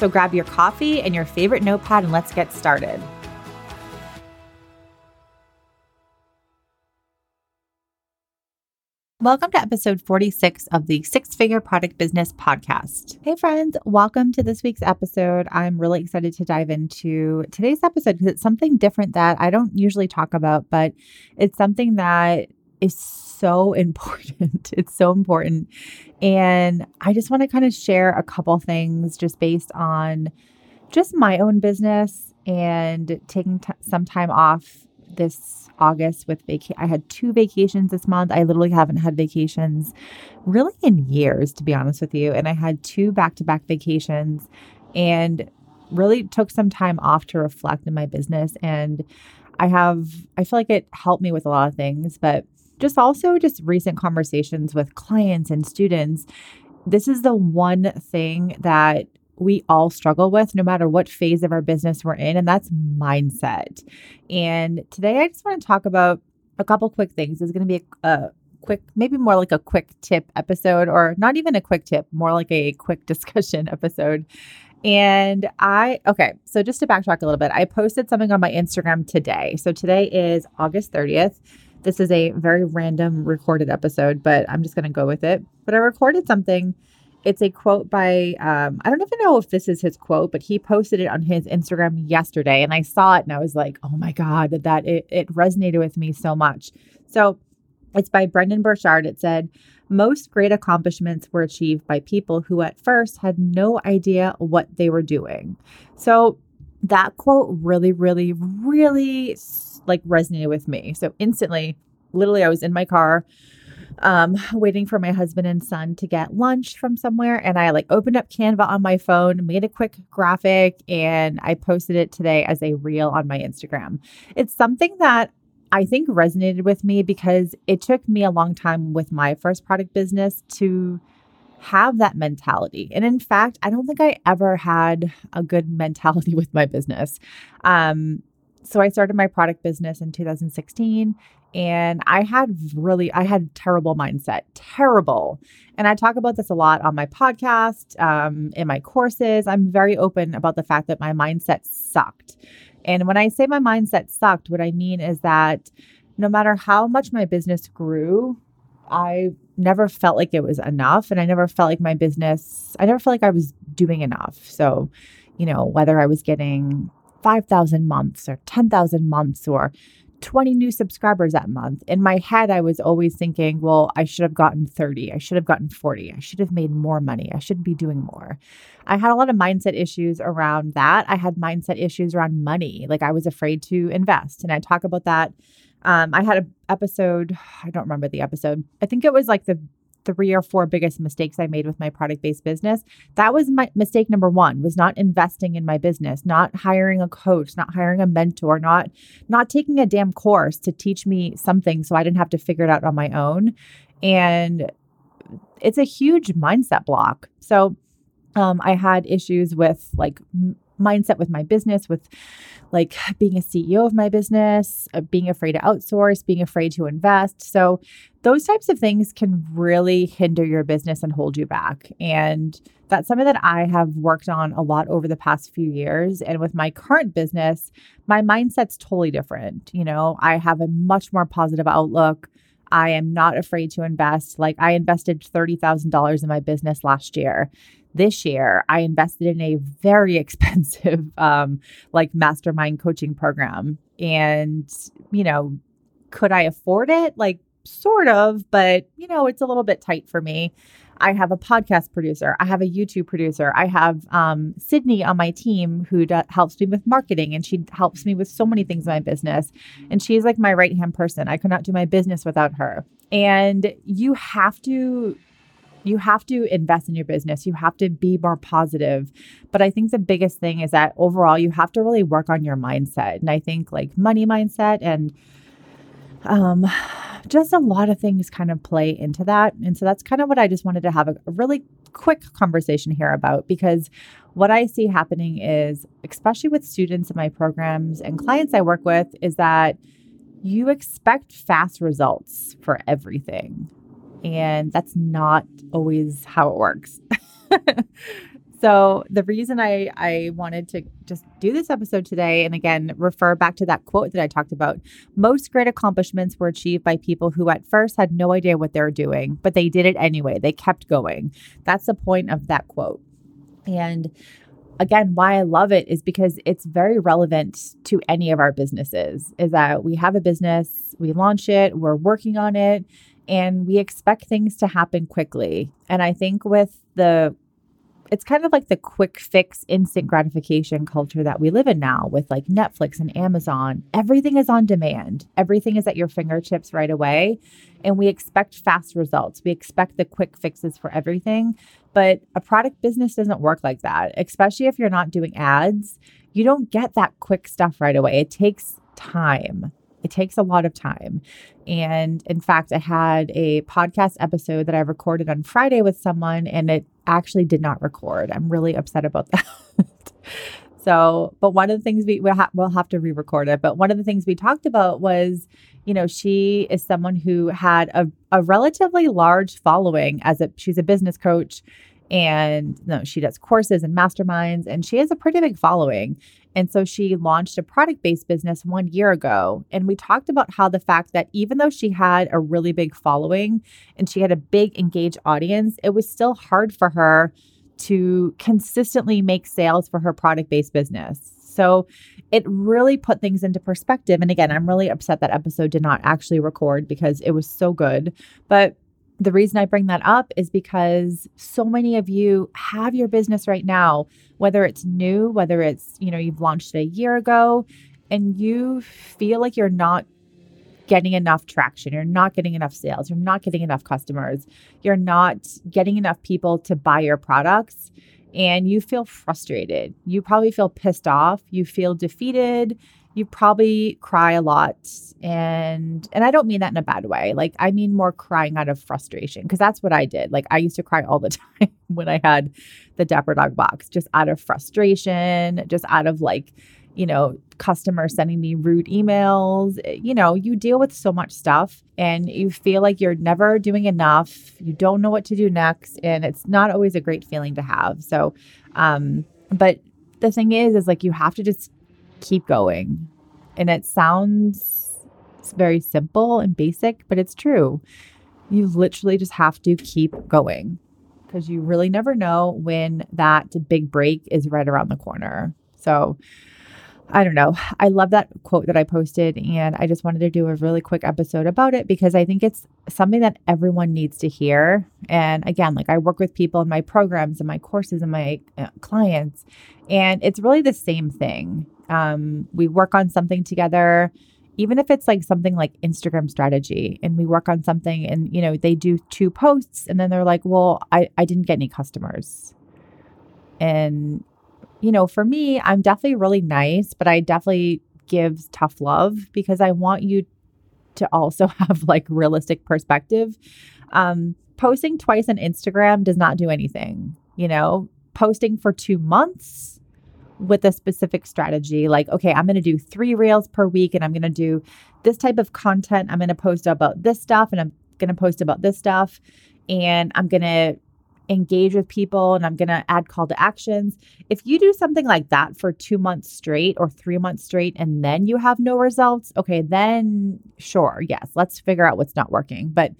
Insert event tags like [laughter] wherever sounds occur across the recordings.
So grab your coffee and your favorite notepad and let's get started. Welcome to episode 46 of the Six Figure Product Business Podcast. Hey, friends, welcome to this week's episode. I'm really excited to dive into today's episode because it's something different that I don't usually talk about, but it's something that is so [laughs] important. it's so important. And I just want to kind of share a couple things just based on just my own business and taking t- some time off this August with vacation. I had two vacations this month. I literally haven't had vacations really in years, to be honest with you. And I had two back to back vacations and really took some time off to reflect in my business. And I have, I feel like it helped me with a lot of things, but just also just recent conversations with clients and students. This is the one thing that we all struggle with no matter what phase of our business we're in, and that's mindset. And today I just want to talk about a couple quick things. It's going to be a, a quick, maybe more like a quick tip episode, or not even a quick tip, more like a quick [laughs] discussion episode. And I, okay, so just to backtrack a little bit, I posted something on my Instagram today. So today is August 30th. This is a very random recorded episode, but I'm just going to go with it. But I recorded something. It's a quote by, um, I don't even know if this is his quote, but he posted it on his Instagram yesterday. And I saw it and I was like, oh my God, that it, it resonated with me so much. So it's by Brendon Burchard. It said, most great accomplishments were achieved by people who at first had no idea what they were doing. So that quote really, really, really like resonated with me. So instantly, literally, I was in my car um, waiting for my husband and son to get lunch from somewhere. And I like opened up Canva on my phone, made a quick graphic, and I posted it today as a reel on my Instagram. It's something that I think resonated with me because it took me a long time with my first product business to have that mentality. And in fact, I don't think I ever had a good [laughs] mentality with my business. Um, so I started my product business in 2016 and I had really I had terrible mindset, terrible. And I talk about this a lot on my podcast, um, in my courses. I'm very open about the fact that my mindset sucked. And when I say my mindset sucked, what I mean is that no matter how much my business grew, I never felt like it was enough and I never felt like my business I never felt like I was doing enough. So, you know, whether I was getting 5,000 months or 10,000 months or 20 new subscribers that month. In my head, I was always thinking, well, I should have gotten 30. I should have gotten 40. I should have made more money. I should be doing more. I had a lot of mindset issues around that. I had mindset issues around money. Like I was afraid to invest. And I talk about that. Um, I had an episode, I don't remember the episode. I think it was like the three or four biggest mistakes I made with my product based business. That was my mistake number one was not investing in my business, not hiring a coach, not hiring a mentor, not not taking a damn course to teach me something so I didn't have to figure it out on my own. And it's a huge mindset block. So um, I had issues with like mindset with my business, with like being a CEO of my business, uh, being afraid to outsource, being afraid to invest. So, those types of things can really hinder your business and hold you back. And that's something that I have worked on a lot over the past few years. And with my current business, my mindset's totally different. You know, I have a much more positive outlook. I am not afraid to invest. Like I invested $30,000 in my business last year this year i invested in a very [laughs] expensive um, like mastermind coaching program And, you know, could I afford it? Like, sort of, but, you know, it's a little bit tight for me. I have a podcast producer. I have a YouTube producer. I have um, Sydney on my team who do- helps me with marketing and she helps me with so many things in my business. And she's like my right hand person. I could not do my business without her. And you have to you have to invest in your business. You have to be more positive. But I think the biggest thing is that overall, you have to really work on your mindset. And I think like money mindset and um, just a lot of things kind of play into that. And so that's kind of what I just wanted to have a, a really quick conversation here about because what I see happening is, especially with students in my programs and clients I work with, is that you expect fast results for everything. And that's not always how it works. [laughs] So the reason I I wanted to just do this episode today and again refer back to that quote that I talked about. Most great accomplishments were achieved by people who at first had no idea what they were doing, but they did it anyway. They kept going. That's the point of that quote. And again, why I love it is because it's very relevant to any of our businesses. Is that we have a business, we launch it, we're working on it, and we expect things to happen quickly. And I think with the it's kind of like the quick fix, instant gratification culture that we live in now with like Netflix and Amazon. Everything is on demand, everything is at your fingertips right away. And we expect fast results. We expect the quick fixes for everything. But a product business doesn't work like that, especially if you're not doing ads. You don't get that quick stuff right away. It takes time. It takes a lot of time. And in fact, I had a podcast episode that I recorded on Friday with someone and it actually did not record. I'm really upset about [laughs] that. so, but one of the things we we'll, ha- we'll have to re-record it. But one of the things we talked about was, you know, she is someone who had a, a relatively large following as a she's a business coach and you know, she does courses and masterminds and she has a pretty big following and so she launched a product based business one year ago. And we talked about how the fact that even though she had a really big following and she had a big engaged audience, it was still hard for her to consistently make sales for her product based business. So it really put things into perspective. And again, I'm really upset that episode did not actually record because it was so good. But the reason I bring that up is because so many of you have your business right now, whether it's new, whether it's, you know, you've launched it a year ago and you feel like you're not getting enough traction, you're not getting enough sales, you're not getting enough customers, you're not getting enough people to buy your products and you feel frustrated. You probably feel pissed off, you feel defeated, you probably cry a lot and and I don't mean that in a bad way. Like I mean more crying out of frustration because that's what I did. Like I used to cry all the [laughs] time when I had the Dapper Dog box just out of frustration, just out of like, you know, customers sending me rude emails. You know, you deal with so much stuff and you feel like you're never doing enough. You don't know what to do next and it's not always a great feeling to have. So um but the thing is is like you have to just keep going. And it sounds very simple and basic, but it's true. You literally just have to keep going because you really never know when that big break is right around the corner. So, I don't know. I love that quote that I posted, and I just wanted to do a really quick episode about it because I think it's something that everyone needs to hear. And again, like I work with people in my programs and my courses and my uh, clients, and it's really the same thing. Um, we work on something together, even if it's like something like Instagram strategy, and we work on something, and you know, they do two posts, and then they're like, "Well, I I didn't get any customers," and you know, for me, I'm definitely really nice, but I definitely give tough love because I want you to also [laughs] have like realistic perspective. Um, posting twice on Instagram does not do anything, you know, posting for two months with a specific strategy like okay i'm going to do three reels per week and i'm going to do this type of content. I'm going to post about this stuff and i'm going to post about this stuff and i'm going to engage with people and i'm going to add call to actions. If you do something like that for two months straight or three months straight and then you have no results okay then sure yes let's figure out what's not working. But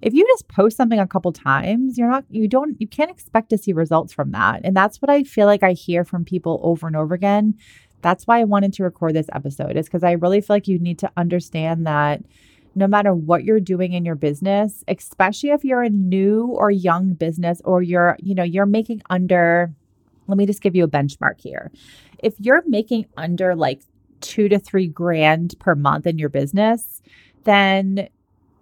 if you just post something a couple times, you're not, you don't, you can't expect to see results from that. And that's what I feel like I hear from people over and over again. That's why I wanted to record this episode, is because I really feel like you need to understand that no matter what you're doing in your business, especially if you're a new or young business or you're, you know, you're making under, let me just give you a benchmark here. If you're making under like two to three grand per month in your business, then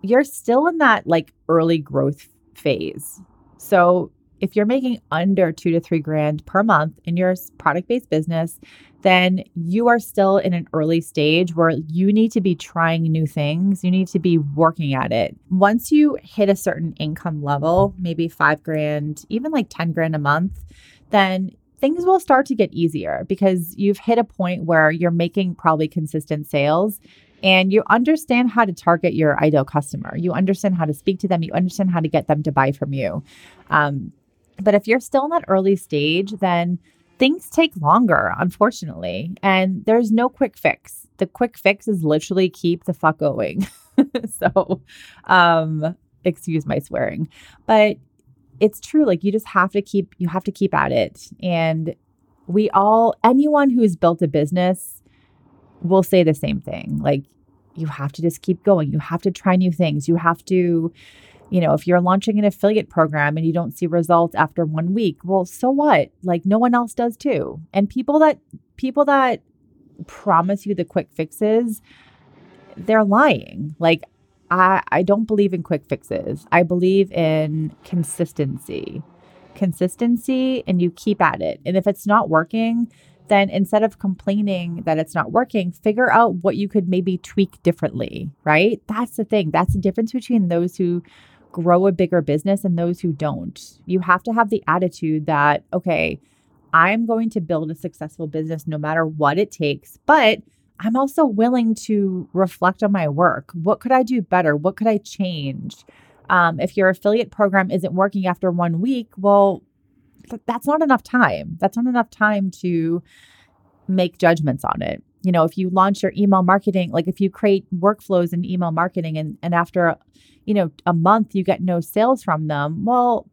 you're still in that like early growth phase. So if you're making under two to three grand per month in your product based business, then you are still in an early stage where you need to be trying new things. You need to be working at it. Once you hit a certain income level, maybe five grand, even like 10 grand a month, then things will start to get easier because you've hit a point where you're making probably consistent sales and you understand how to target your ideal customer. You understand how to speak to them. You understand how to get them to buy from you. Um, but if you're still in that early stage, then things take longer, unfortunately. And there's no quick fix. The quick fix is literally keep the fuck going. [laughs] so, um, excuse my swearing, but it's true. Like you just have to keep, you have to keep at it. And we all, anyone who's built a business will say the same thing. Like you have to just keep going. You have to try new things. You have to, you know, if you're launching an affiliate program and you don't see results after one week, well, so what? Like no one else does too. And people that people that promise you the quick fixes, they're lying. Like I I don't believe in quick fixes. I believe in consistency. Consistency and you keep at it. And if it's not working, then instead of complaining that it's not working, figure out what you could maybe tweak differently, right? That's the thing. That's the difference between those who grow a bigger business and those who don't. You have to have the attitude that, okay, I'm going to build a successful business no matter what it takes, but I'm also willing to reflect on my work. What could I do better? What could I change? Um, if your affiliate program isn't working after one week, well, that's not enough time. That's not enough time to make judgments on it. You know, if you launch your email marketing, like if you create workflows in email marketing and, and after you know, a month you get no sales from them. Well,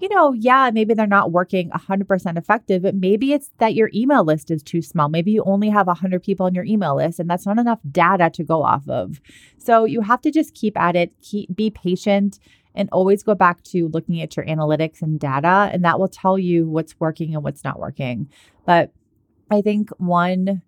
you know, yeah, maybe they're not working 100% effective, but maybe it's that your email list is too small. Maybe you only have 100 people on your email list and that's not enough data to go off of. So you have to just keep at it, keep be patient and always go back to looking at your analytics and data and that will tell you what's working and what's not working. But I think one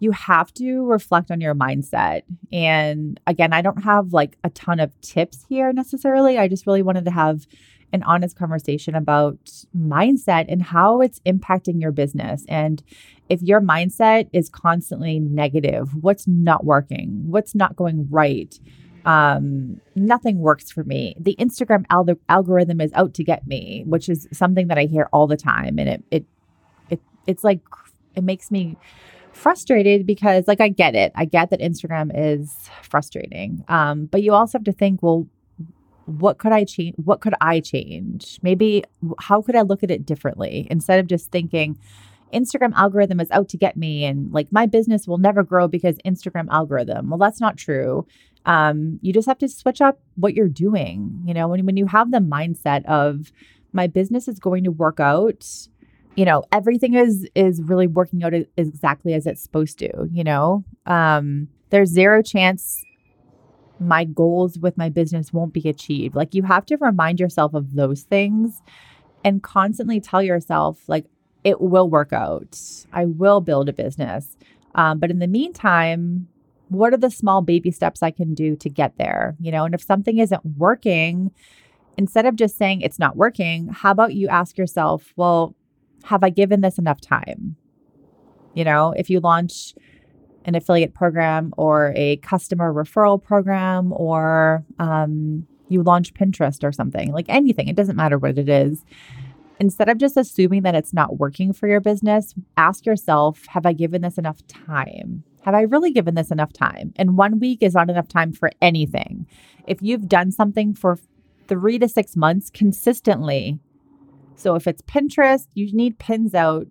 you have to reflect on your mindset. And again, I don't have like a ton of tips here necessarily. I just really wanted to have an honest conversation about mindset and how it's impacting your business. And if your mindset is constantly negative, what's not working, what's not going right, um, nothing works for me. The Instagram al- algorithm is out to get me, which is something that I hear all the time, and it it it it's like it makes me frustrated because like I get it. I get that Instagram is frustrating. Um, but you also have to think, well, what could I change? What could I change? Maybe how could I look at it differently instead of just thinking Instagram algorithm is out to get me and like my business will never grow because Instagram algorithm. Well, that's not true. Um, you just have to switch up what you're doing. You know, when when you have the mindset of my business is going to work out you know everything is is really working out exactly as it's supposed to you know um there's zero chance my goals with my business won't be achieved like you have to remind yourself of those things and constantly tell yourself like it will work out i will build a business um, but in the meantime what are the small baby steps i can do to get there you know and if something isn't working instead of just saying it's not working how about you ask yourself well have I given this enough time? You know, if you launch an affiliate program or a customer referral program or um, you launch Pinterest or something, like anything, it doesn't matter what it is. Instead of just assuming that it's not working for your business, ask yourself Have I given this enough time? Have I really given this enough time? And one week is not enough time for anything. If you've done something for three to six months consistently, so if it's Pinterest, you need pins out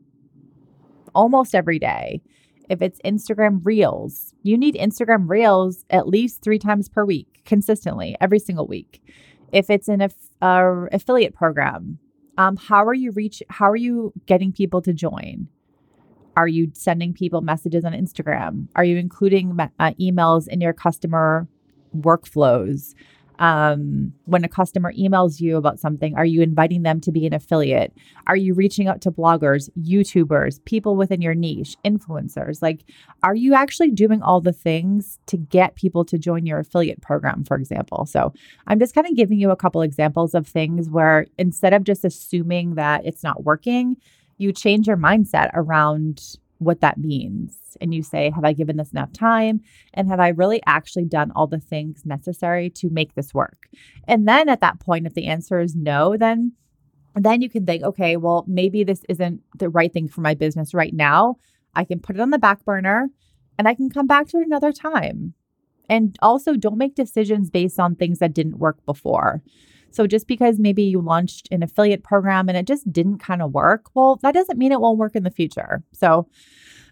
almost every day. If it's Instagram Reels, you need Instagram Reels at least three times per week, consistently, every single week. If it's an aff- uh, affiliate program, um, how are you reach? How are you getting people to join? Are you sending people messages on Instagram? Are you including uh, emails in your customer workflows? Um, when a customer emails you about something, are you inviting them to be an affiliate? Are you reaching out to bloggers, YouTubers, people within your niche, influencers? Like, are you actually doing all the things to get people to join your affiliate program, for example? So, I'm just kind of giving you a couple examples of things where instead of just assuming that it's not working, you change your mindset around what that means. And you say, Have I given this enough time? And have I really actually done all the things necessary to make this work? And then at that point, if the answer is no, then then you can think, okay, well, maybe this isn't the right thing for my business right now. I can put it on the back burner and I can come back to it another time. And also, don't make decisions based on things that didn't work before. So just because maybe you launched an affiliate program and it just didn't kind of work, well, that doesn't mean it won't work in the future. So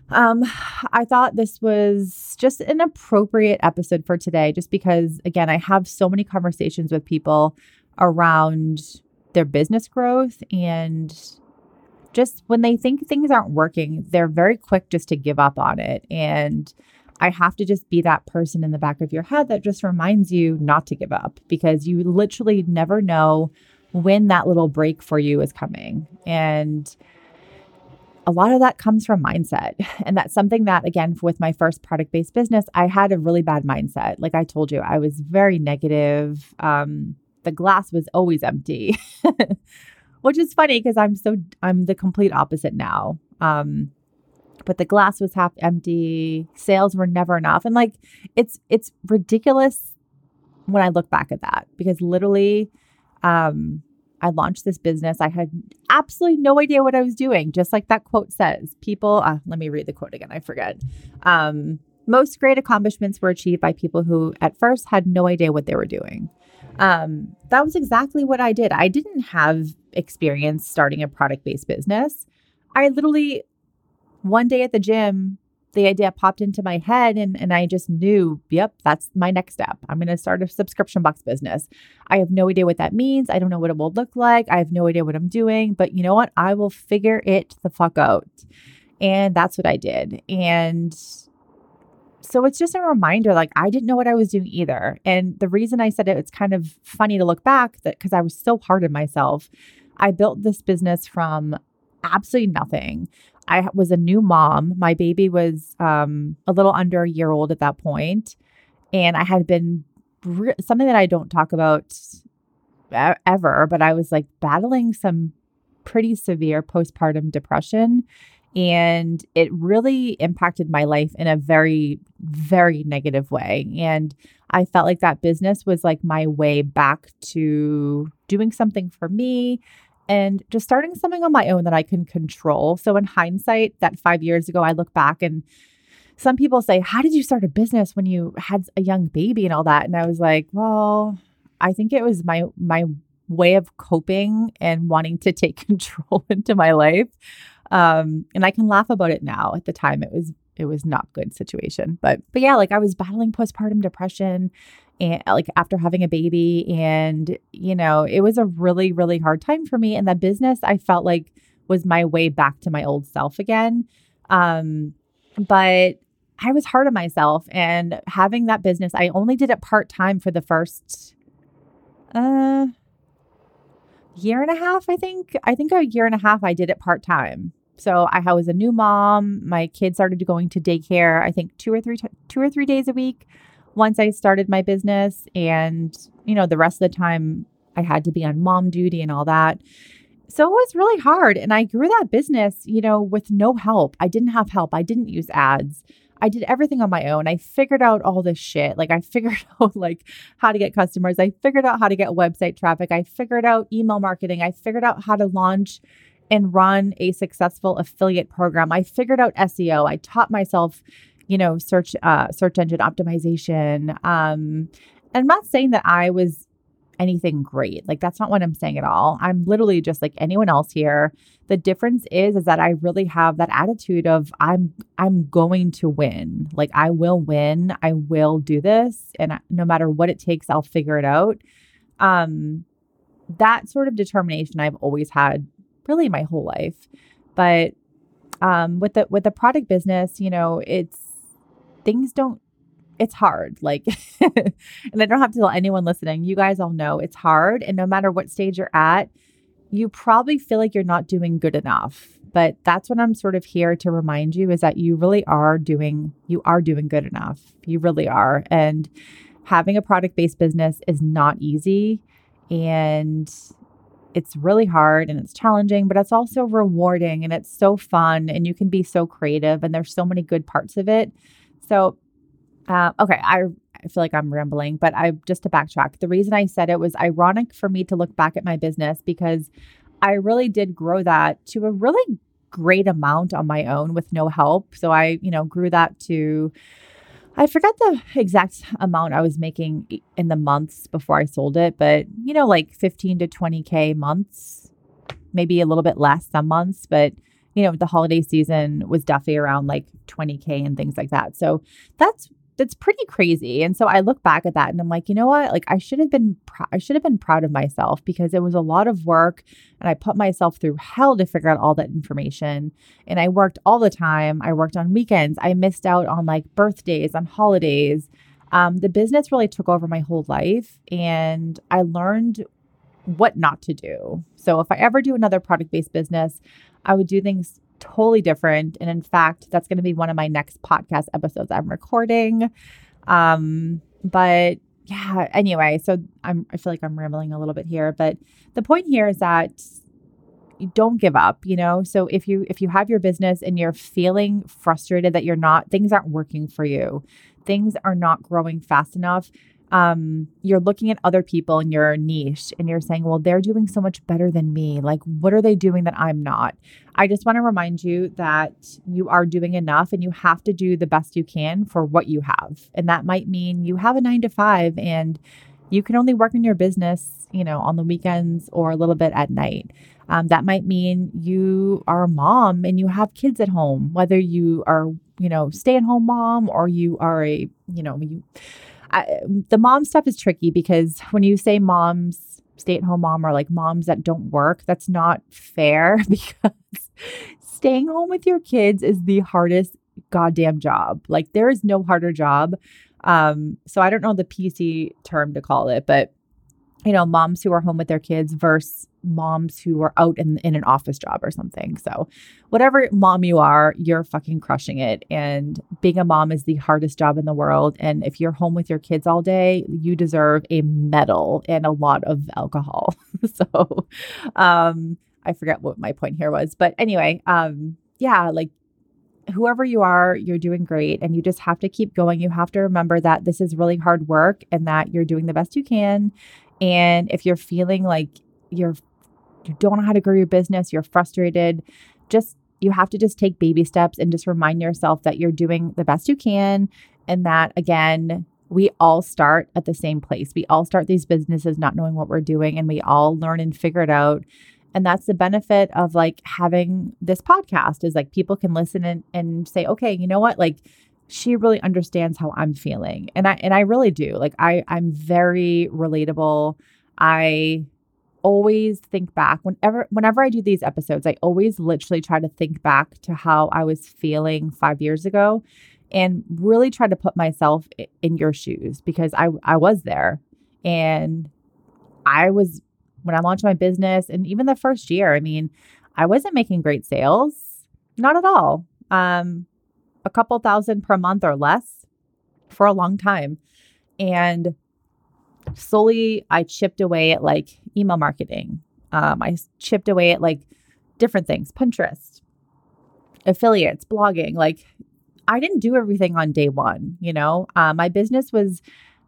um, I thought this was just an appropriate episode for today, just because, again, I have so many conversations with people around their business growth and just when they think things aren't working, they're very quick just to give up on it. And I have to just be that person in the back of your head that just reminds you not to give up because you literally never know when that little break for you is coming. And a lot of that comes from mindset. [laughs] And that's something that, again, with my first product based business, I had a really bad mindset. Like I told you, I was very negative. Um, the glass was always empty, [laughs] which is funny because I'm so, I'm the complete opposite now. Um, but the glass was half empty. Sales were never enough. And like it's it's ridiculous when i look back at that because literally um i launched this business. I had absolutely no idea what i was doing. Just like that quote says people uh, let me read the quote again. I forget. Um most great accomplishments were achieved by people who at first had no idea what they were doing. Um, that was exactly what I did. I didn't have experience starting a product based business. I literally one day at the gym, the idea popped into my head and, and I just knew, yep, that's my next step. I'm going to start a subscription box business. I have no idea what that means. I don't know what it will look like. I have no idea what I'm doing, but you know what? I will figure it the fuck out. And that's what I did. And so it's just a reminder like I didn't know what I was doing either. And the reason I said it, it's kind of funny to look back that because I was so hard on myself. I built this business from absolutely nothing. I was a new mom. My baby was um, a little under a year old at that point, and I had been re- something that I don't talk about ever, but I was like battling some pretty severe postpartum depression. And it really impacted my life in a very, very negative way. And I felt like that business was like my way back to doing something for me, and just starting something on my own that I can control. So, in hindsight, that five years ago, I look back and some people say, How did you start a business when you had a young baby and all that? And I was like, Well, I think it was my, my, way of coping and wanting to take [laughs] control into my life um and i can laugh about it now at the time it was it was not good situation but but yeah like i was battling postpartum depression and like after having a baby and you know it was a really really hard time for me and that business i felt like was my way back to my old self again um but i was hard on myself and having that business i only did it part-time for the first uh year and a half i think i think a year and a half i did it part-time so I was a new mom. My kids started going to daycare. I think two or three two or three days a week once I started my business. And, you know, the rest of the time I had to be on mom duty and all that. So it was really hard. And I grew that business, you know, with no help. I didn't have help. I didn't use ads. I did everything on my own. I figured out all this shit. Like I [laughs] figured out like how to get customers. I figured out how to get website traffic. I figured out email marketing. I figured out how to launch and run a successful affiliate program. I figured out SEO. I taught myself you know, search uh, search engine optimization. Um, and I'm not saying that I was anything great. Like that's not what I'm saying at all. I'm literally just like anyone else here. The difference is is that I really have that attitude of I'm I'm going to win. Like I will win. I will do this and no matter what it takes, I'll figure it out. Um that sort of determination I've always had really my whole life. But um, with the with the product business, you know, it's things don't it's hard. Like, [laughs] and I don't have to tell anyone listening, you guys all know it's hard. And no matter what stage you're at, you probably feel like you're not doing good enough. But that's what I'm sort of here to remind you is that you really are doing, you are doing good enough. You really are. And having a product based business is not easy. And it's really hard and it's challenging, but it's also rewarding and it's so fun and you can be so creative and there's so many good parts of it. So uh, okay, I, I feel like I'm rambling, but I just to backtrack. The reason I said it was ironic for me to look back at my business because I really did grow that to a really great amount on my own with no help. So I, you know, grew that to I forgot the exact amount I was making in the months before I sold it, but you know, like 15 to 20k months, maybe a little bit less some months, but you know, the holiday season was definitely around like 20k and things like that. So that's that's pretty crazy. And so I look back at that and I'm like, you know what? Like I should have been pr- I should have been proud of myself because it was a lot of work and I put myself through hell to figure out all that information. And I worked all the time. I worked on weekends. I missed out on like birthdays, on holidays. Um, the business really took over my whole life and I learned what not to do. So if I ever do another product based business, I would do things totally different. And in fact, that's going to be one of my next podcast episodes I'm recording. Um, but yeah, anyway, so I'm I feel like I'm rambling a little bit here, but the point here is that you don't give up, you know? So if you if you have your business and you're feeling frustrated that you're not things aren't working for you, things are not growing fast enough, um, you're looking at other people in your niche and you're saying, well, they're doing so much better than me. Like, what are they doing that I'm not? I just want to remind you that you are doing enough and you have to do the best you can for what you have. And that might mean you have a nine to five and you can only work in your business, you know, on the weekends or a little bit at night. Um, that might mean you are a mom and you have kids at home, whether you are, you know, stay at home mom or you are a, you know, you I, the mom stuff is tricky because when you say moms, stay at home mom, or like moms that don't work, that's not fair [laughs] because staying home with your kids is the hardest goddamn job. Like there is no harder job. Um, so I don't know the PC term to call it, but you know, moms who are home with their kids versus moms who are out in, in an office job or something. So, whatever mom you are, you're fucking crushing it. And being a mom is the hardest job in the world. And if you're home with your kids all day, you deserve a medal and a lot of alcohol. [laughs] so, um, I forget what my point here was. But anyway, um, yeah, like whoever you are, you're doing great and you just have to keep going. You have to remember that this is really hard work and that you're doing the best you can. And if you're feeling like you're you don't know how to grow your business, you're frustrated, just you have to just take baby steps and just remind yourself that you're doing the best you can and that again, we all start at the same place. We all start these businesses not knowing what we're doing and we all learn and figure it out. And that's the benefit of like having this podcast is like people can listen and, and say, okay, you know what? Like she really understands how I'm feeling. And I and I really do. Like I I'm very relatable. I always think back whenever whenever I do these episodes, I always literally try to think back to how I was feeling 5 years ago and really try to put myself in your shoes because I I was there and I was when I launched my business and even the first year, I mean, I wasn't making great sales, not at all. Um a couple thousand per month or less for a long time. And slowly I chipped away at like email marketing. Um, I chipped away at like different things, Pinterest, affiliates, blogging. Like I didn't do everything on day one, you know? Uh, my business was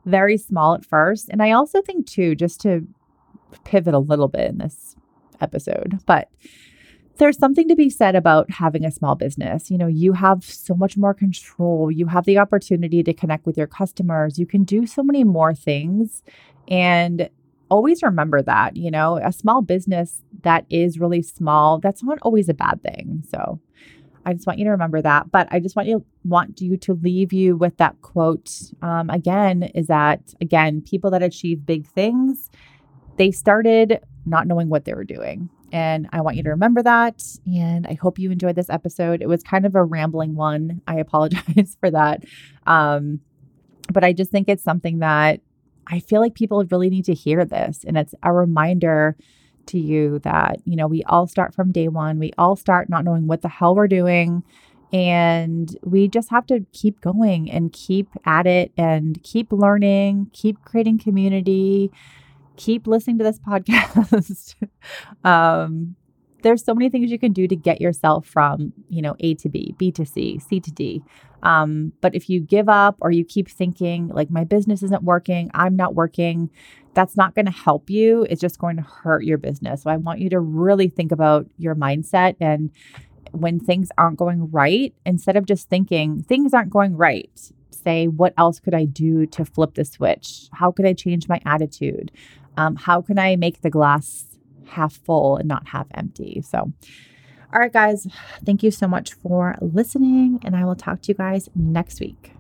very small at first. And I also think, too, just to pivot a little bit in this episode, but there's something to be said about having a small business. You know, you have so much more control. You have the opportunity to connect with your customers. You can do so many more things. And always remember that, you know, a small business that is really small, that's not always a bad thing. So I just want you to remember that. But I just want you want you to leave you with that quote. Um, again, is that again, people that achieve big things, they started not knowing what they were doing And I want you to remember that. And I hope you enjoyed this episode. It was kind of a rambling one. I [laughs] apologize for that. Um, but I just think it's something that I feel like people really need to hear this. And it's a reminder to you that, you know, we all start from day one. We all start not knowing what the hell we're doing. And we just have to keep going and keep at it and keep learning, keep creating community, keep listening to this podcast. [laughs] um, there's so many things you can do to get yourself from, you know, A to B, B to C, C to D. Um, but if you give up or you keep thinking like my business isn't working, I'm not working, that's not going to help you. It's just going to hurt your business. So I want you to really think about your mindset and when things aren't going right, instead of just thinking things aren't going right, say, what else could I do to flip the switch? How could I change my attitude? Um, how can I make the glass half full and not half empty? So, all right, guys, thank you so much for listening, and I will talk to you guys next week.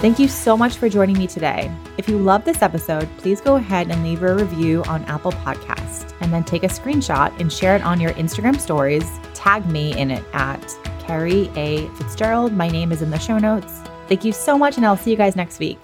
Thank you so much for joining me today. If you love this episode, please go ahead and leave a review on Apple Podcast and then take a screenshot and share it on your Instagram stories. Tag me in it at Kerrie A. Fitzgerald. My name is in the show notes. Thank you so much, and I'll see you guys next week.